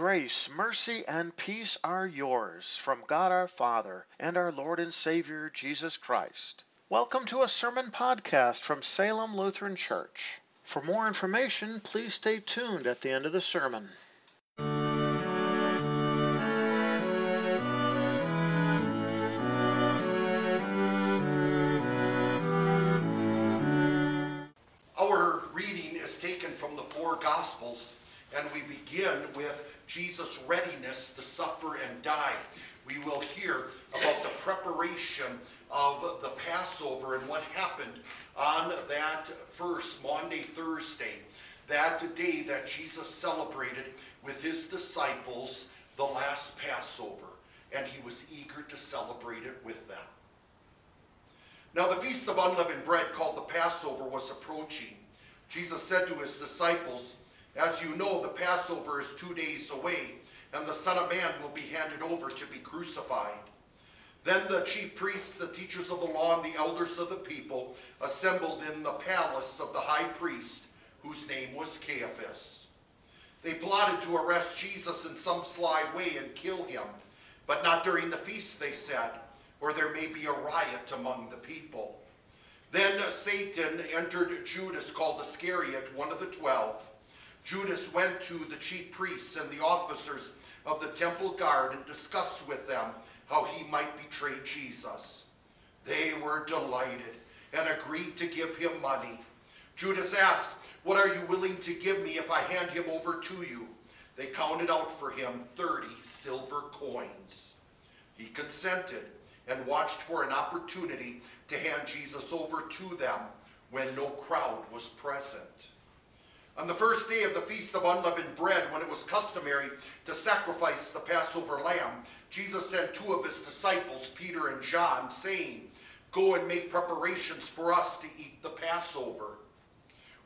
Grace, mercy, and peace are yours from God our Father and our Lord and Savior Jesus Christ. Welcome to a sermon podcast from Salem Lutheran Church. For more information, please stay tuned at the end of the sermon. Our reading is taken from the four Gospels, and we begin with Jesus' readiness to suffer and die. We will hear about the preparation of the Passover and what happened on that first Maundy Thursday, that day that Jesus celebrated with his disciples the last Passover, and he was eager to celebrate it with them. Now the feast of unleavened bread called the Passover was approaching. Jesus said to his disciples, As you know, the Passover is two days away, and the Son of Man will be handed over to be crucified. Then the chief priests, the teachers of the law, and the elders of the people assembled in the palace of the high priest, whose name was Caiaphas. They plotted to arrest Jesus in some sly way and kill him, but not during the feast, they said or there may be a riot among the people. Then Satan entered Judas, called Iscariot, one of the twelve. Judas went to the chief priests and the officers of the temple guard and discussed with them how he might betray Jesus. They were delighted and agreed to give him money. Judas asked, What are you willing to give me if I hand him over to you? They counted out for him 30 silver coins. He consented and watched for an opportunity to hand Jesus over to them when no crowd was present. On the first day of the Feast of Unleavened Bread, when it was customary to sacrifice the Passover lamb, Jesus sent two of his disciples, Peter and John, saying, Go and make preparations for us to eat the Passover.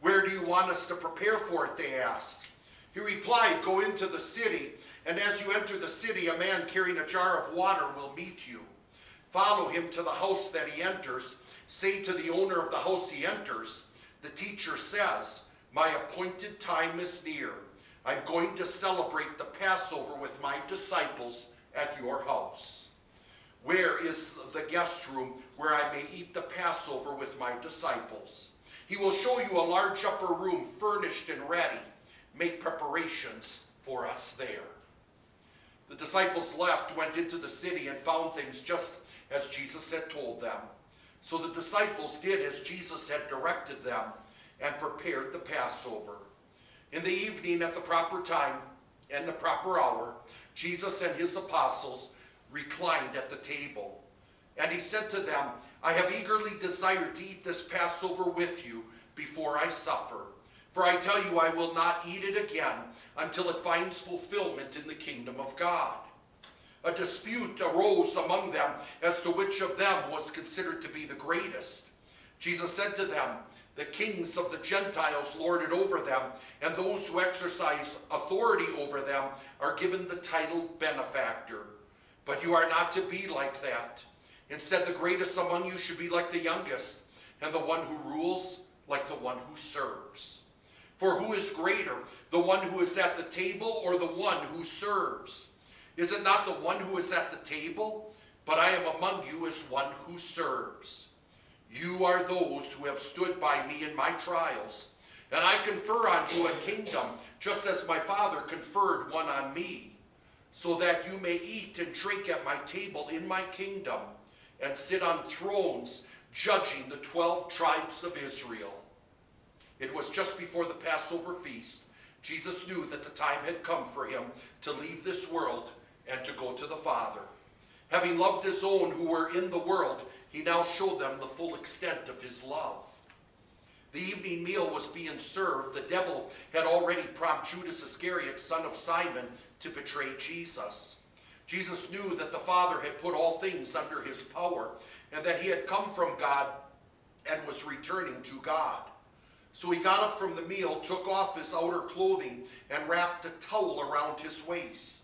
Where do you want us to prepare for it? They asked. He replied, Go into the city, and as you enter the city, a man carrying a jar of water will meet you. Follow him to the house that he enters. Say to the owner of the house he enters, The teacher says, My appointed time is near. I'm going to celebrate the Passover with my disciples at your house. Where is the guest room where I may eat the Passover with my disciples? He will show you a large upper room furnished and ready. Make preparations for us there. The disciples left, went into the city, and found things just as Jesus had told them. So the disciples did as Jesus had directed them and prepared the Passover. In the evening, at the proper time and the proper hour, Jesus and his apostles reclined at the table. And he said to them, I have eagerly desired to eat this Passover with you before I suffer. For I tell you, I will not eat it again until it finds fulfillment in the kingdom of God a dispute arose among them as to which of them was considered to be the greatest. Jesus said to them, The kings of the Gentiles lord it over them, and those who exercise authority over them are given the title benefactor. But you are not to be like that. Instead, the greatest among you should be like the youngest, and the one who rules like the one who serves. For who is greater, the one who is at the table or the one who serves? Is it not the one who is at the table? But I am among you as one who serves. You are those who have stood by me in my trials, and I confer on you a kingdom, just as my Father conferred one on me, so that you may eat and drink at my table in my kingdom, and sit on thrones, judging the twelve tribes of Israel. It was just before the Passover feast. Jesus knew that the time had come for him to leave this world and to go to the Father. Having loved his own who were in the world, he now showed them the full extent of his love. The evening meal was being served. The devil had already prompted Judas Iscariot, son of Simon, to betray Jesus. Jesus knew that the Father had put all things under his power and that he had come from God and was returning to God. So he got up from the meal, took off his outer clothing, and wrapped a towel around his waist.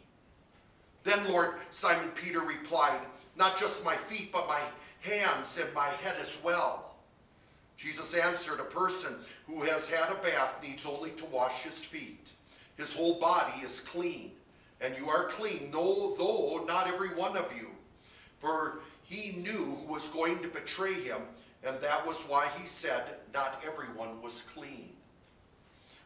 Then Lord Simon Peter replied, Not just my feet, but my hands and my head as well. Jesus answered, A person who has had a bath needs only to wash his feet. His whole body is clean, and you are clean, though, though not every one of you. For he knew who was going to betray him, and that was why he said, Not everyone was clean.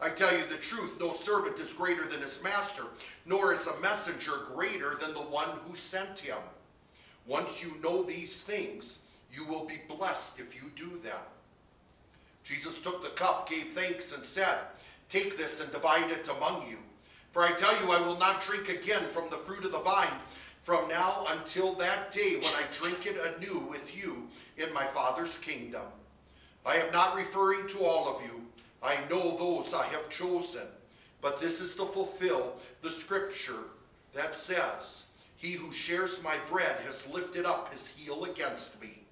I tell you the truth, no servant is greater than his master, nor is a messenger greater than the one who sent him. Once you know these things, you will be blessed if you do them. Jesus took the cup, gave thanks, and said, Take this and divide it among you. For I tell you, I will not drink again from the fruit of the vine from now until that day when I drink it anew with you in my Father's kingdom. I am not referring to all of you. I know those I have chosen. But this is to fulfill the scripture that says, He who shares my bread has lifted up his heel against me.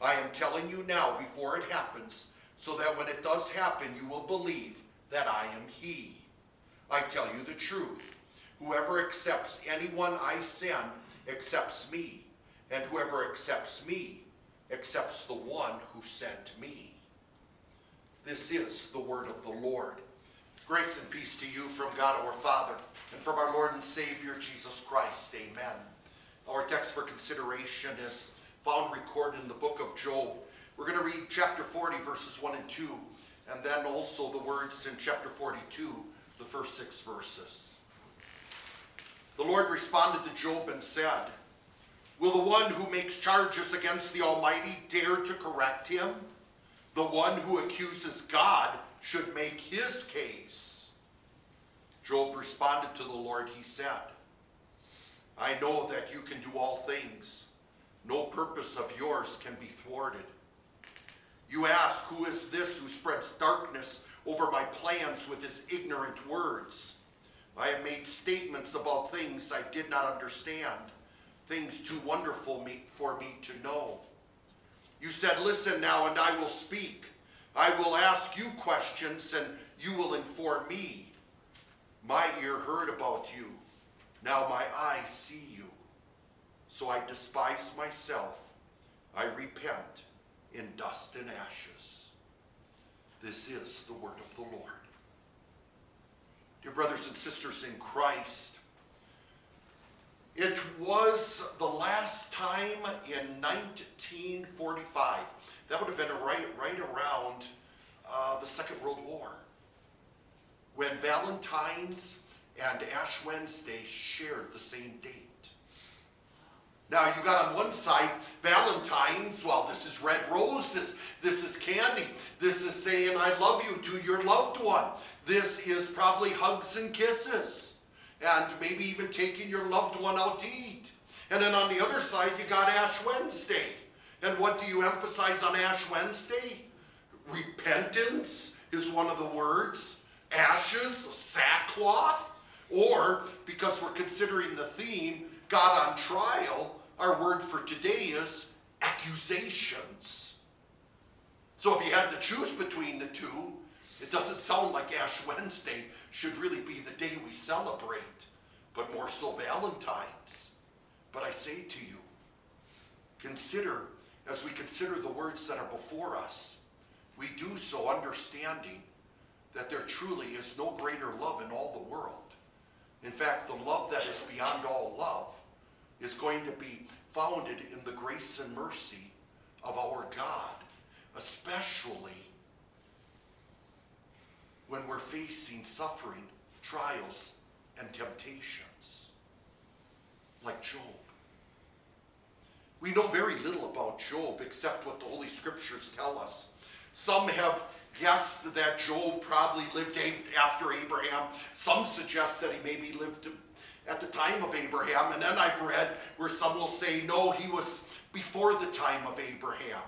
I am telling you now before it happens, so that when it does happen, you will believe that I am he. I tell you the truth. Whoever accepts anyone I send accepts me, and whoever accepts me accepts the one who sent me. This is the word of the Lord. Grace and peace to you from God our Father and from our Lord and Savior Jesus Christ. Amen. Our text for consideration is found recorded in the book of Job. We're going to read chapter 40, verses 1 and 2, and then also the words in chapter 42, the first six verses. The Lord responded to Job and said, Will the one who makes charges against the Almighty dare to correct him? The one who accuses God should make his case. Job responded to the Lord, he said, I know that you can do all things. No purpose of yours can be thwarted. You ask, Who is this who spreads darkness over my plans with his ignorant words? I have made statements about things I did not understand, things too wonderful me, for me to know. You said, Listen now, and I will speak. I will ask you questions, and you will inform me. My ear heard about you. Now my eyes see you. So I despise myself. I repent in dust and ashes. This is the word of the Lord. Dear brothers and sisters in Christ, it was the last time in 1945. That would have been right, right around uh, the Second World War when Valentine's and Ash Wednesday shared the same date. Now you got on one side Valentine's, well, this is red roses, this is candy, this is saying I love you to your loved one. This is probably hugs and kisses, and maybe even taking your loved one out to eat. And then on the other side, you got Ash Wednesday. And what do you emphasize on Ash Wednesday? Repentance is one of the words. Ashes, sackcloth, or because we're considering the theme, God on trial, our word for today is accusations. So if you had to choose between the two, it doesn't sound like Ash Wednesday should really be the day we celebrate, but more so Valentine's. But I say to you, consider, as we consider the words that are before us, we do so understanding that there truly is no greater love in all the world. In fact, the love that is beyond all love is going to be founded in the grace and mercy of our God, especially when we're facing suffering, trials, and temptations, like Job. We know very little about Job except what the Holy Scriptures tell us. Some have guessed that Job probably lived after Abraham. Some suggest that he maybe lived at the time of Abraham. And then I've read where some will say, no, he was before the time of Abraham,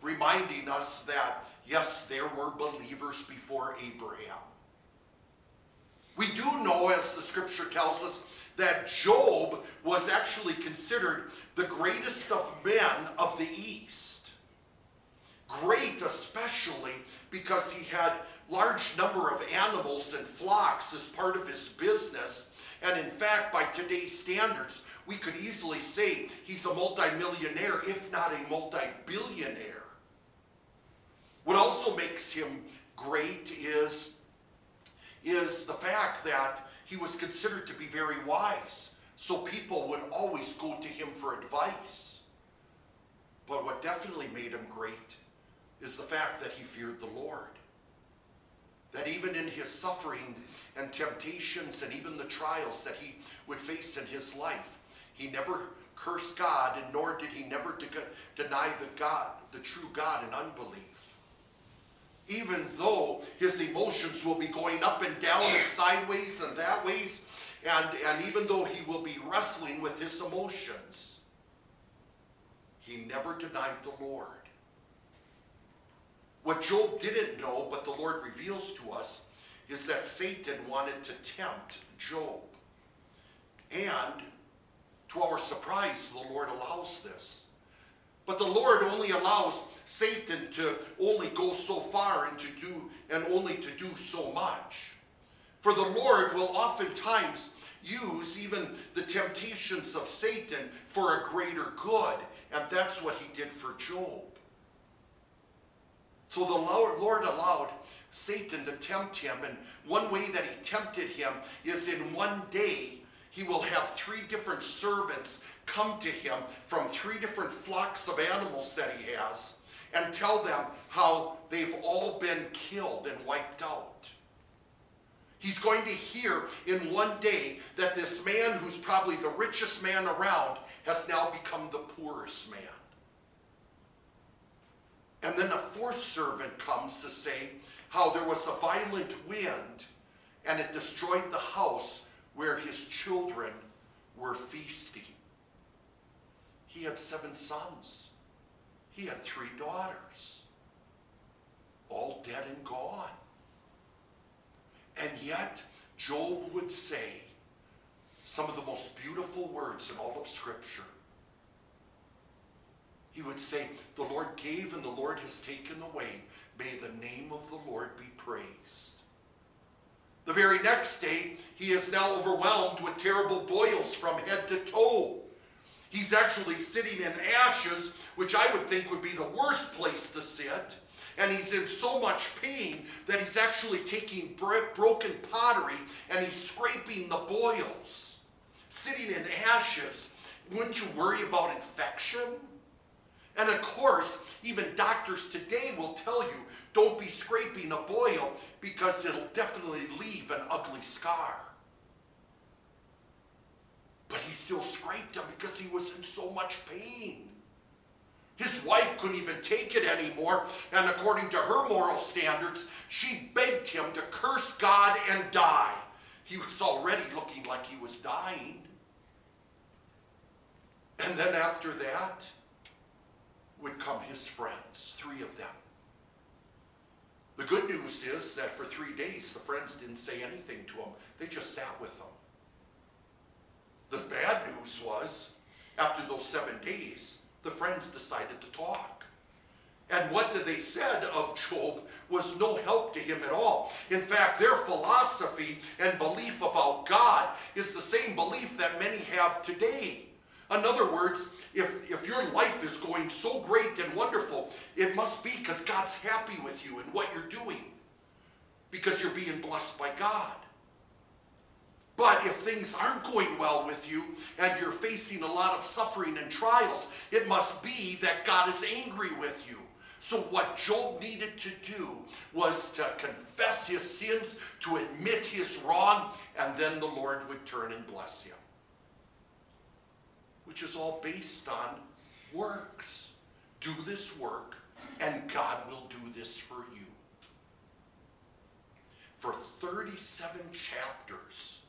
reminding us that, yes, there were believers before Abraham. We do know, as the scripture tells us, that Job was actually considered the greatest of men of the East. Great, especially because he had large number of animals and flocks as part of his business. And in fact, by today's standards, we could easily say he's a multimillionaire, if not a multi-billionaire. What also makes him great is, is the fact that he was considered to be very wise. So people would always go to him for advice. But what definitely made him great is the fact that he feared the Lord. That even in his suffering and temptations and even the trials that he would face in his life, he never cursed God, and nor did he never de- deny the God, the true God, in unbelief. Even though his emotions will be going up and down and sideways and that ways, and, and even though he will be wrestling with his emotions, he never denied the Lord. What Job didn't know, but the Lord reveals to us, is that Satan wanted to tempt Job. And to our surprise, the Lord allows this. But the Lord only allows Satan to only go so far and to do and only to do so much. For the Lord will oftentimes use even the temptations of Satan for a greater good, and that's what he did for Job. So the Lord allowed Satan to tempt him, and one way that he tempted him is in one day he will have three different servants come to him from three different flocks of animals that he has and tell them how they've all been killed and wiped out. He's going to hear in one day that this man, who's probably the richest man around, has now become the poorest man. And then a fourth servant comes to say how there was a violent wind and it destroyed the house where his children were feasting. He had seven sons. He had three daughters, all dead and gone. And yet, Job would say some of the most beautiful words in all of Scripture. He would say, The Lord gave and the Lord has taken away. May the name of the Lord be praised. The very next day, he is now overwhelmed with terrible boils from head to toe. He's actually sitting in ashes, which I would think would be the worst place to sit. And he's in so much pain that he's actually taking broken pottery and he's scraping the boils. Sitting in ashes. Wouldn't you worry about infection? And of course, even doctors today will tell you don't be scraping a boil because it'll definitely leave an ugly scar. But he still scraped him because he was in so much pain. His wife couldn't even take it anymore, and according to her moral standards, she begged him to curse God and die. He was already looking like he was dying. And then after that would come his friends, three of them. The good news is that for three days, the friends didn't say anything to him. They just sat with him. The bad news was, after those seven days, the friends decided to talk. And what they said of Job was no help to him at all. In fact, their philosophy and belief about God is the same belief that many have today. In other words, if, if your life is going so great and wonderful, it must be because God's happy with you and what you're doing. Because you're being blessed by God. But if things aren't going well with you and you're facing a lot of suffering and trials, it must be that God is angry with you. So, what Job needed to do was to confess his sins, to admit his wrong, and then the Lord would turn and bless him which is all based on works. Do this work, and God will do this for you. For 37 chapters,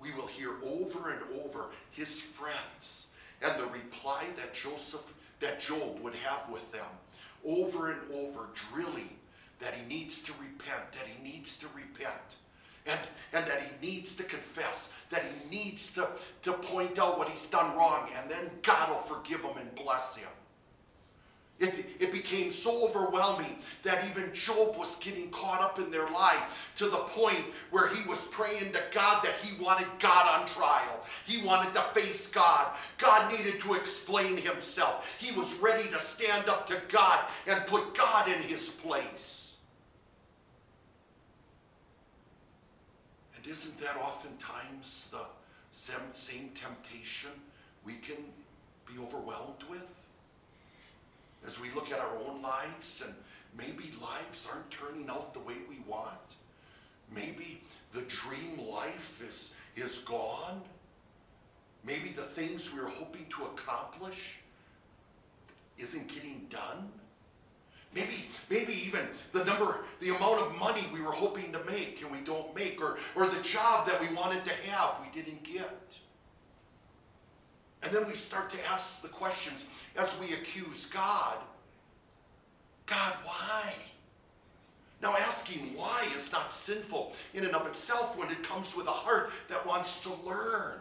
we will hear over and over his friends and the reply that Joseph, that Job would have with them over and over, drilling that he needs to repent, that he needs to repent, and, and that he needs to confess, that he needs to, to point out what he's done wrong, and then God will forgive him and bless him. It, it became so overwhelming that even Job was getting caught up in their lie to the point where he was praying to God that he wanted God on trial. He wanted to face God. God needed to explain himself. He was ready to stand up to God and put God in his place. And isn't that oftentimes the same temptation we can be overwhelmed with? As we look at our own lives and maybe lives aren't turning out the way we want. Maybe the dream life is, is gone. Maybe the things we were hoping to accomplish isn't getting done. Maybe, maybe even the number, the amount of money we were hoping to make and we don't make, or, or the job that we wanted to have we didn't get. And then we start to ask the questions as we accuse God. God, why? Now, asking why is not sinful in and of itself when it comes with a heart that wants to learn.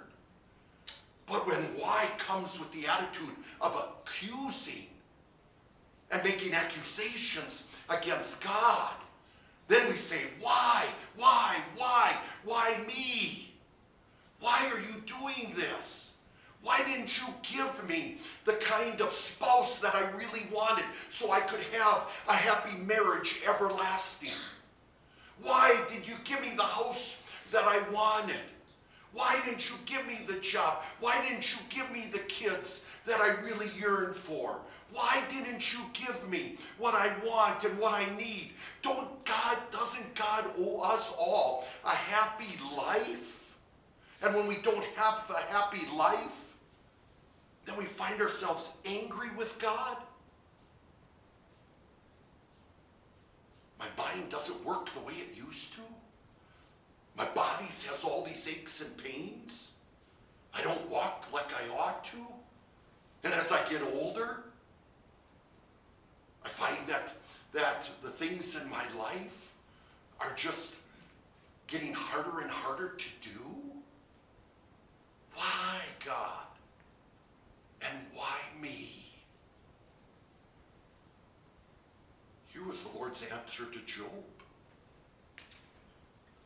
But when why comes with the attitude of accusing and making accusations against God, then we say, why, why, why, why me? Why are you doing this? Why didn't you give me the kind of spouse that I really wanted so I could have a happy marriage everlasting? Why did you give me the house that I wanted? Why didn't you give me the job? Why didn't you give me the kids that I really yearn for? Why didn't you give me what I want and what I need? Don't God, doesn't God owe us all a happy life? And when we don't have a happy life, then we find ourselves angry with God. My mind doesn't work the way it used to. My body has all these aches and pains. I don't walk like I ought to. And as I get older, I find that, that the things in my life are just getting harder and harder to do. Why, God? And why me? Here was the Lord's answer to Job.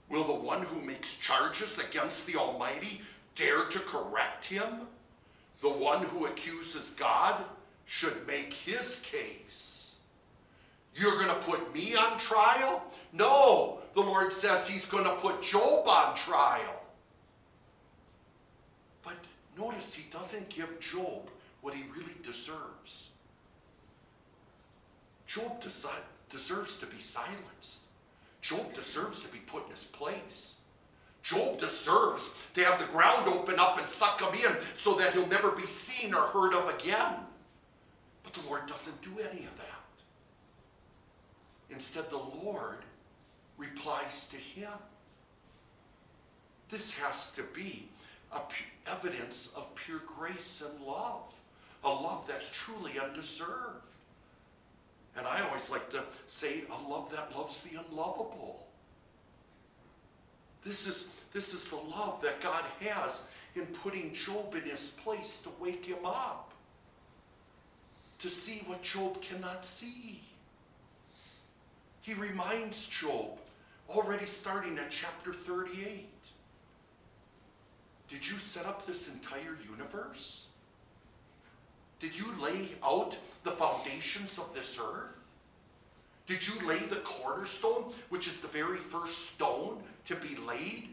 Will the one who makes charges against the Almighty dare to correct him? The one who accuses God should make his case. You're going to put me on trial? No, the Lord says he's going to put Job on trial. Notice he doesn't give Job what he really deserves. Job deserves to be silenced. Job deserves to be put in his place. Job deserves to have the ground open up and suck him in so that he'll never be seen or heard of again. But the Lord doesn't do any of that. Instead, the Lord replies to him. This has to be evidence of pure grace and love, a love that's truly undeserved. And I always like to say a love that loves the unlovable. This is, this is the love that God has in putting Job in his place to wake him up, to see what Job cannot see. He reminds Job, already starting at chapter 38, did you set up this entire universe? Did you lay out the foundations of this earth? Did you lay the cornerstone, which is the very first stone to be laid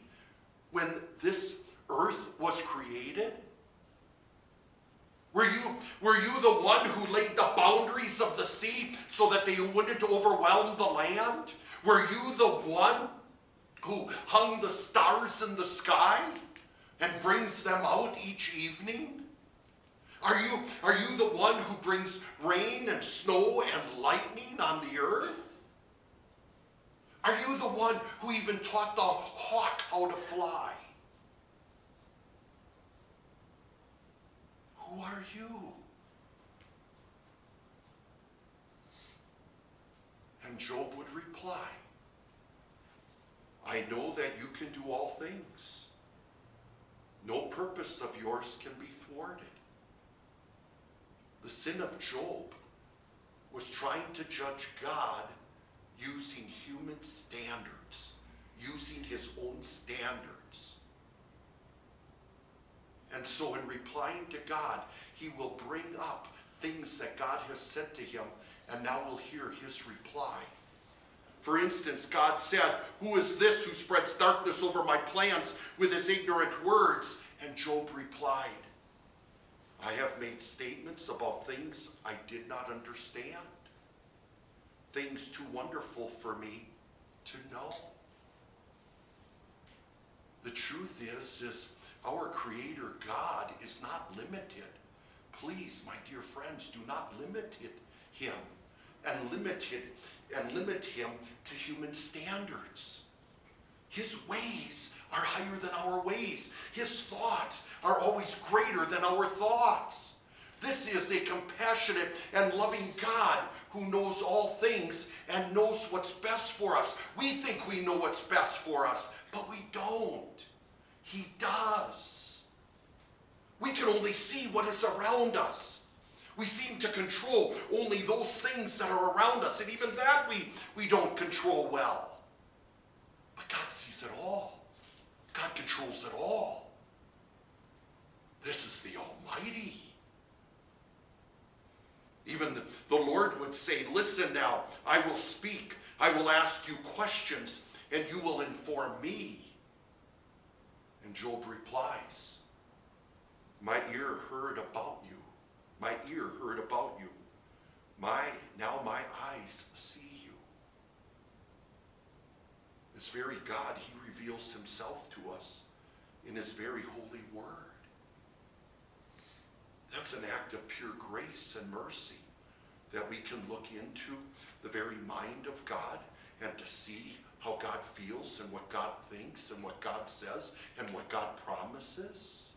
when this earth was created? Were you, were you the one who laid the boundaries of the sea so that they wouldn't overwhelm the land? Were you the one who hung the stars in the sky? And brings them out each evening? Are you, are you the one who brings rain and snow and lightning on the earth? Are you the one who even taught the hawk how to fly? Who are you? And Job would reply, I know that you can do all things. No purpose of yours can be thwarted. The sin of Job was trying to judge God using human standards, using his own standards. And so, in replying to God, he will bring up things that God has said to him, and now we'll hear his reply. For instance, God said, Who is this who spreads darkness over my plans with his ignorant words? And Job replied, I have made statements about things I did not understand, things too wonderful for me to know. The truth is, is our Creator God is not limited. Please, my dear friends, do not limit it, Him and limit it and limit Him to human standards. His ways are higher than our ways. His thoughts are always greater than our thoughts. This is a compassionate and loving God who knows all things and knows what's best for us. We think we know what's best for us, but we don't. He does. We can only see what is around us. We seem to control only those things that are around us, and even that we, we don't control well. But God sees it all. God controls it all. This is the Almighty. Even the, the Lord would say, Listen now, I will speak, I will ask you questions, and you will inform me. And Job replies, My ear heard about you. My ear heard about you. My now my eyes see you. This very God, he reveals himself to us in his very holy word. That's an act of pure grace and mercy that we can look into the very mind of God and to see how God feels and what God thinks and what God says and what God promises.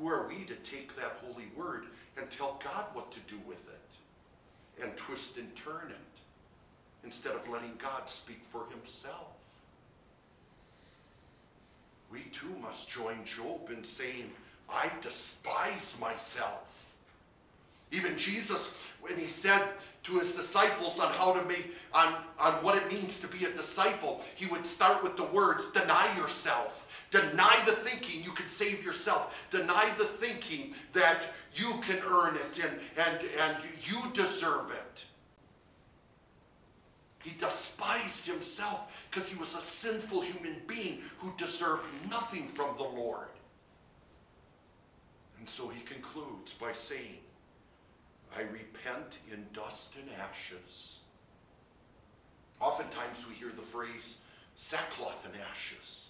Who are we to take that holy word and tell God what to do with it and twist and turn it instead of letting God speak for himself? We too must join Job in saying, I despise myself. Even Jesus, when he said to his disciples on how to make, on, on what it means to be a disciple, he would start with the words, deny yourself. Deny the thinking you can save yourself. Deny the thinking that you can earn it and, and, and you deserve it. He despised himself because he was a sinful human being who deserved nothing from the Lord. And so he concludes by saying, I repent in dust and ashes. Oftentimes we hear the phrase sackcloth and ashes.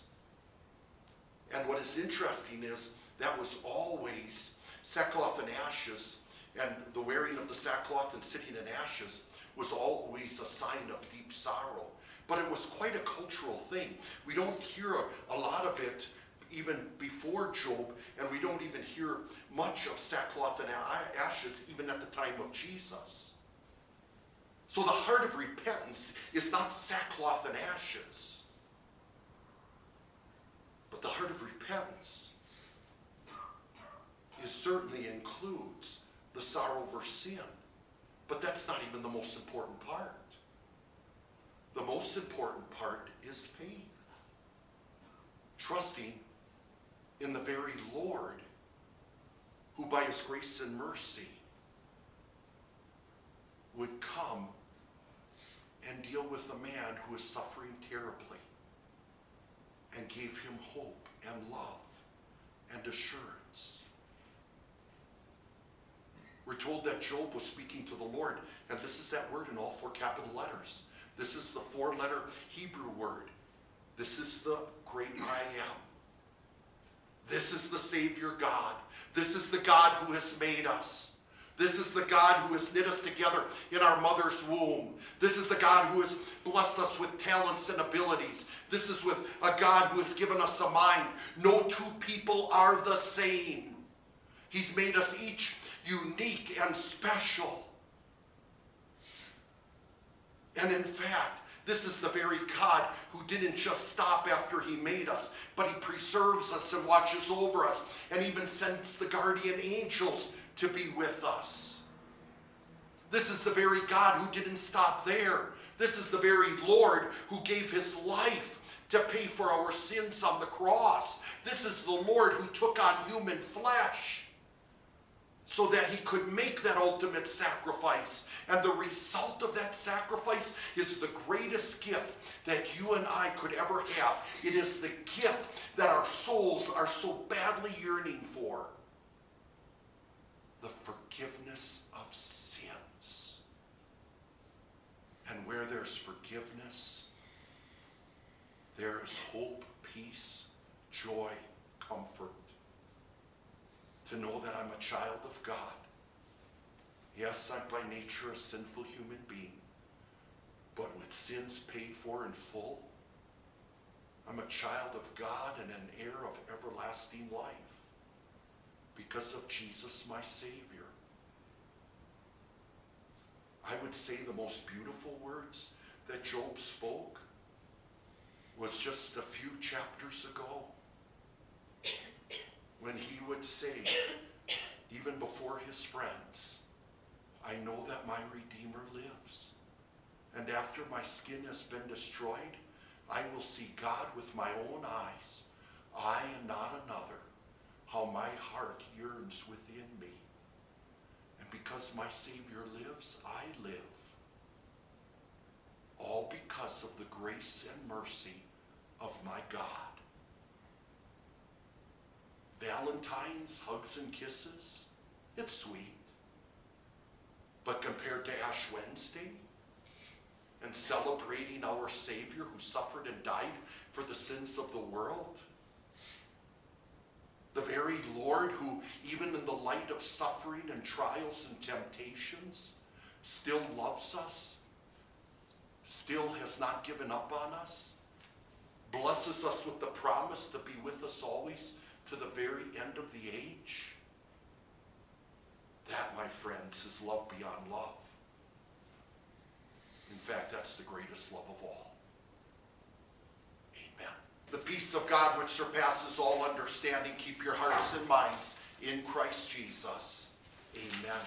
And what is interesting is that was always sackcloth and ashes, and the wearing of the sackcloth and sitting in ashes was always a sign of deep sorrow. But it was quite a cultural thing. We don't hear a, lot of it even before Job, and we don't even hear much of sackcloth and ashes even at the time of Jesus. So the heart of repentance is not sackcloth and ashes, but the heart of repentance is certainly includes the sorrow over sin. But that's not even the most important part. The most important part is faith. Trusting in the very Lord, who by his grace and mercy would come and deal with a man who is suffering terribly and gave him hope and love and assurance. We're told that Job was speaking to the Lord, and this is that word in all four capital letters. This is the four letter Hebrew word. This is the great I am. This is the Savior God. This is the God who has made us. This is the God who has knit us together in our mother's womb. This is the God who has blessed us with talents and abilities. This is with a God who has given us a mind. No two people are the same. He's made us each unique and special. And in fact, this is the very God who didn't just stop after he made us, but he preserves us and watches over us and even sends the guardian angels to be with us. This is the very God who didn't stop there. This is the very Lord who gave his life to pay for our sins on the cross. This is the Lord who took on human flesh so that he could make that ultimate sacrifice. And the result of that sacrifice is the greatest gift that you and I could ever have. It is the gift that our souls are so badly yearning for the forgiveness of sins. And where there's forgiveness, there is hope, peace, joy, comfort to know that I'm a child of God. Yes, I'm by nature a sinful human being, but with sins paid for in full, I'm a child of God and an heir of everlasting life because of Jesus, my Savior. I would say the most beautiful words that Job spoke was just a few chapters ago when he would say, even before his friends, I know that my Redeemer lives. And after my skin has been destroyed, I will see God with my own eyes. I and not another. How my heart yearns within me. And because my Savior lives, I live. All because of the grace and mercy of my God. Valentine's, hugs and kisses, it's sweet. But compared to Ash Wednesday and celebrating our Savior who suffered and died for the sins of the world, the very Lord who, even in the light of suffering and trials and temptations, still loves us, still has not given up on us, blesses us with the promise to be with us always to the very end of the age? That, my friends, is love beyond love. In fact, that's the greatest love of all. Amen. The peace of God which surpasses all understanding, keep your hearts and minds in Christ Jesus. Amen.